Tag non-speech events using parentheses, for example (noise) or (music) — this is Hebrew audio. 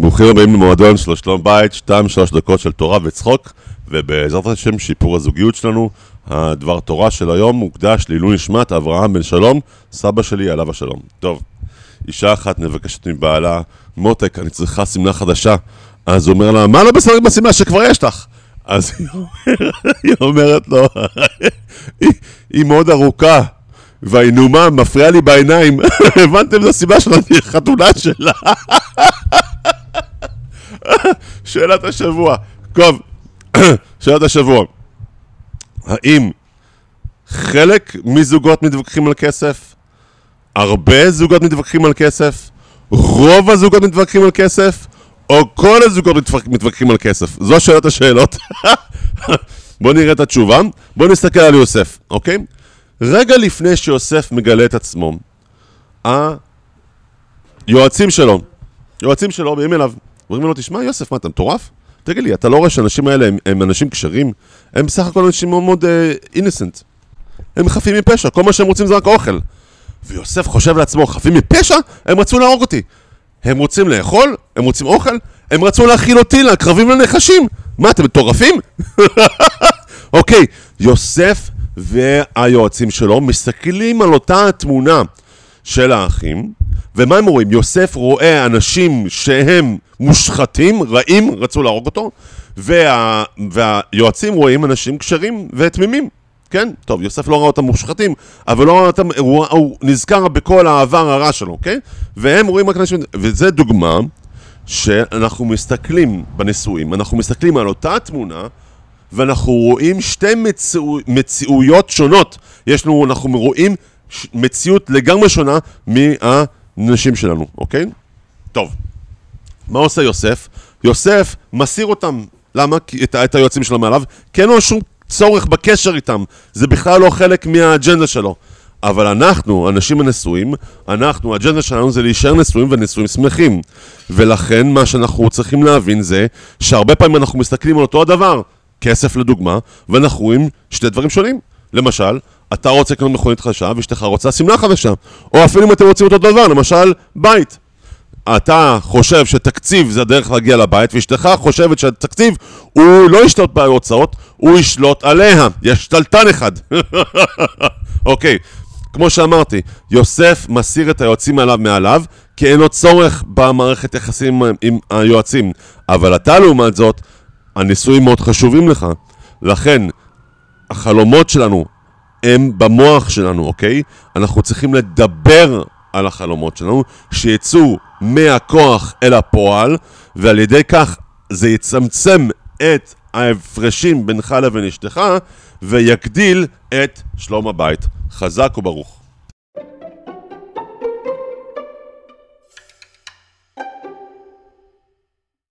ברוכים הבאים למועדון של שלום בית, שתיים שלוש דקות של תורה וצחוק, ובעזרת השם שיפור הזוגיות שלנו. הדבר תורה של היום מוקדש לעילוי נשמת אברהם בן שלום, סבא שלי עליו השלום. טוב, אישה אחת מבקשת מבעלה, מותק, אני צריכה שמלה חדשה. אז הוא אומר לה, מה לא בסדר בשמלה שכבר יש לך? אז היא אומרת- לו, היא, היא מאוד ארוכה, והעינומה מפריעה לי בעיניים. (laughs) הבנתם? זו הסיבה של החתונה שלה. שאלת השבוע. טוב, (coughs) שאלת השבוע. האם חלק מזוגות מתווכחים על כסף? הרבה זוגות מתווכחים על כסף? רוב הזוגות מתווכחים על כסף? או כל הזוגות מתווכ- מתווכחים על כסף? זו שאלת השאלות. (laughs) בואו נראה את התשובה. בואו נסתכל על יוסף, אוקיי? רגע לפני שיוסף מגלה את עצמו, היועצים שלו, יועצים שלו באים אליו, אומרים לו, תשמע יוסף, מה אתה מטורף? תגיד לי, אתה לא רואה שהאנשים האלה הם, הם אנשים כשרים? הם בסך הכל אנשים מאוד מאוד אינסנט. הם חפים מפשע, כל מה שהם רוצים זה רק אוכל. ויוסף חושב לעצמו, חפים מפשע? הם רצו להרוג אותי. הם רוצים לאכול? הם רוצים אוכל? הם רצו להאכיל אותי, לקרבים לנחשים? מה, אתם מטורפים? (laughs) אוקיי, יוסף והיועצים שלו מסתכלים על אותה התמונה של האחים, ומה הם רואים? יוסף רואה אנשים שהם מושחתים, רעים, רצו להרוג אותו, וה, והיועצים רואים אנשים כשרים ותמימים. כן? טוב, יוסף לא ראה אותם מושחתים, אבל לא ראה אותם, הוא, הוא נזכר בכל העבר הרע שלו, כן? והם רואים רק אנשים, וזה דוגמה שאנחנו מסתכלים בנישואים, אנחנו מסתכלים על אותה תמונה, ואנחנו רואים שתי מציאו, מציאויות שונות. יש לנו, אנחנו רואים מציאות לגמרי שונה מהנשים שלנו, אוקיי? טוב, מה עושה יוסף? יוסף מסיר אותם. למה? את, את היועצים שלו מעליו, כי אין לו שום צורך בקשר איתם. זה בכלל לא חלק מהאג'נדה שלו. אבל אנחנו, אנשים הנשואים, אנחנו, האג'נדה שלנו זה להישאר נשואים ונשואים שמחים. ולכן מה שאנחנו צריכים להבין זה שהרבה פעמים אנחנו מסתכלים על אותו הדבר, כסף לדוגמה, ואנחנו רואים שתי דברים שונים. למשל, אתה רוצה לקנות מכונית חדשה ואשתך רוצה שמלה חדשה. או אפילו אם אתם רוצים אותו דבר, למשל, בית. אתה חושב שתקציב זה הדרך להגיע לבית, ואשתך חושבת שהתקציב הוא לא ישלוט בהוצאות, הוא ישלוט עליה. יש שתלטן אחד. (laughs) אוקיי, כמו שאמרתי, יוסף מסיר את היועצים עליו מעליו, כי אין לו צורך במערכת יחסים עם, עם היועצים. אבל אתה, לעומת זאת, הנישואים מאוד חשובים לך. לכן, החלומות שלנו הם במוח שלנו, אוקיי? אנחנו צריכים לדבר על החלומות שלנו, שיצאו מהכוח אל הפועל, ועל ידי כך זה יצמצם את ההפרשים בינך לבין אשתך, ויגדיל את שלום הבית. חזק וברוך.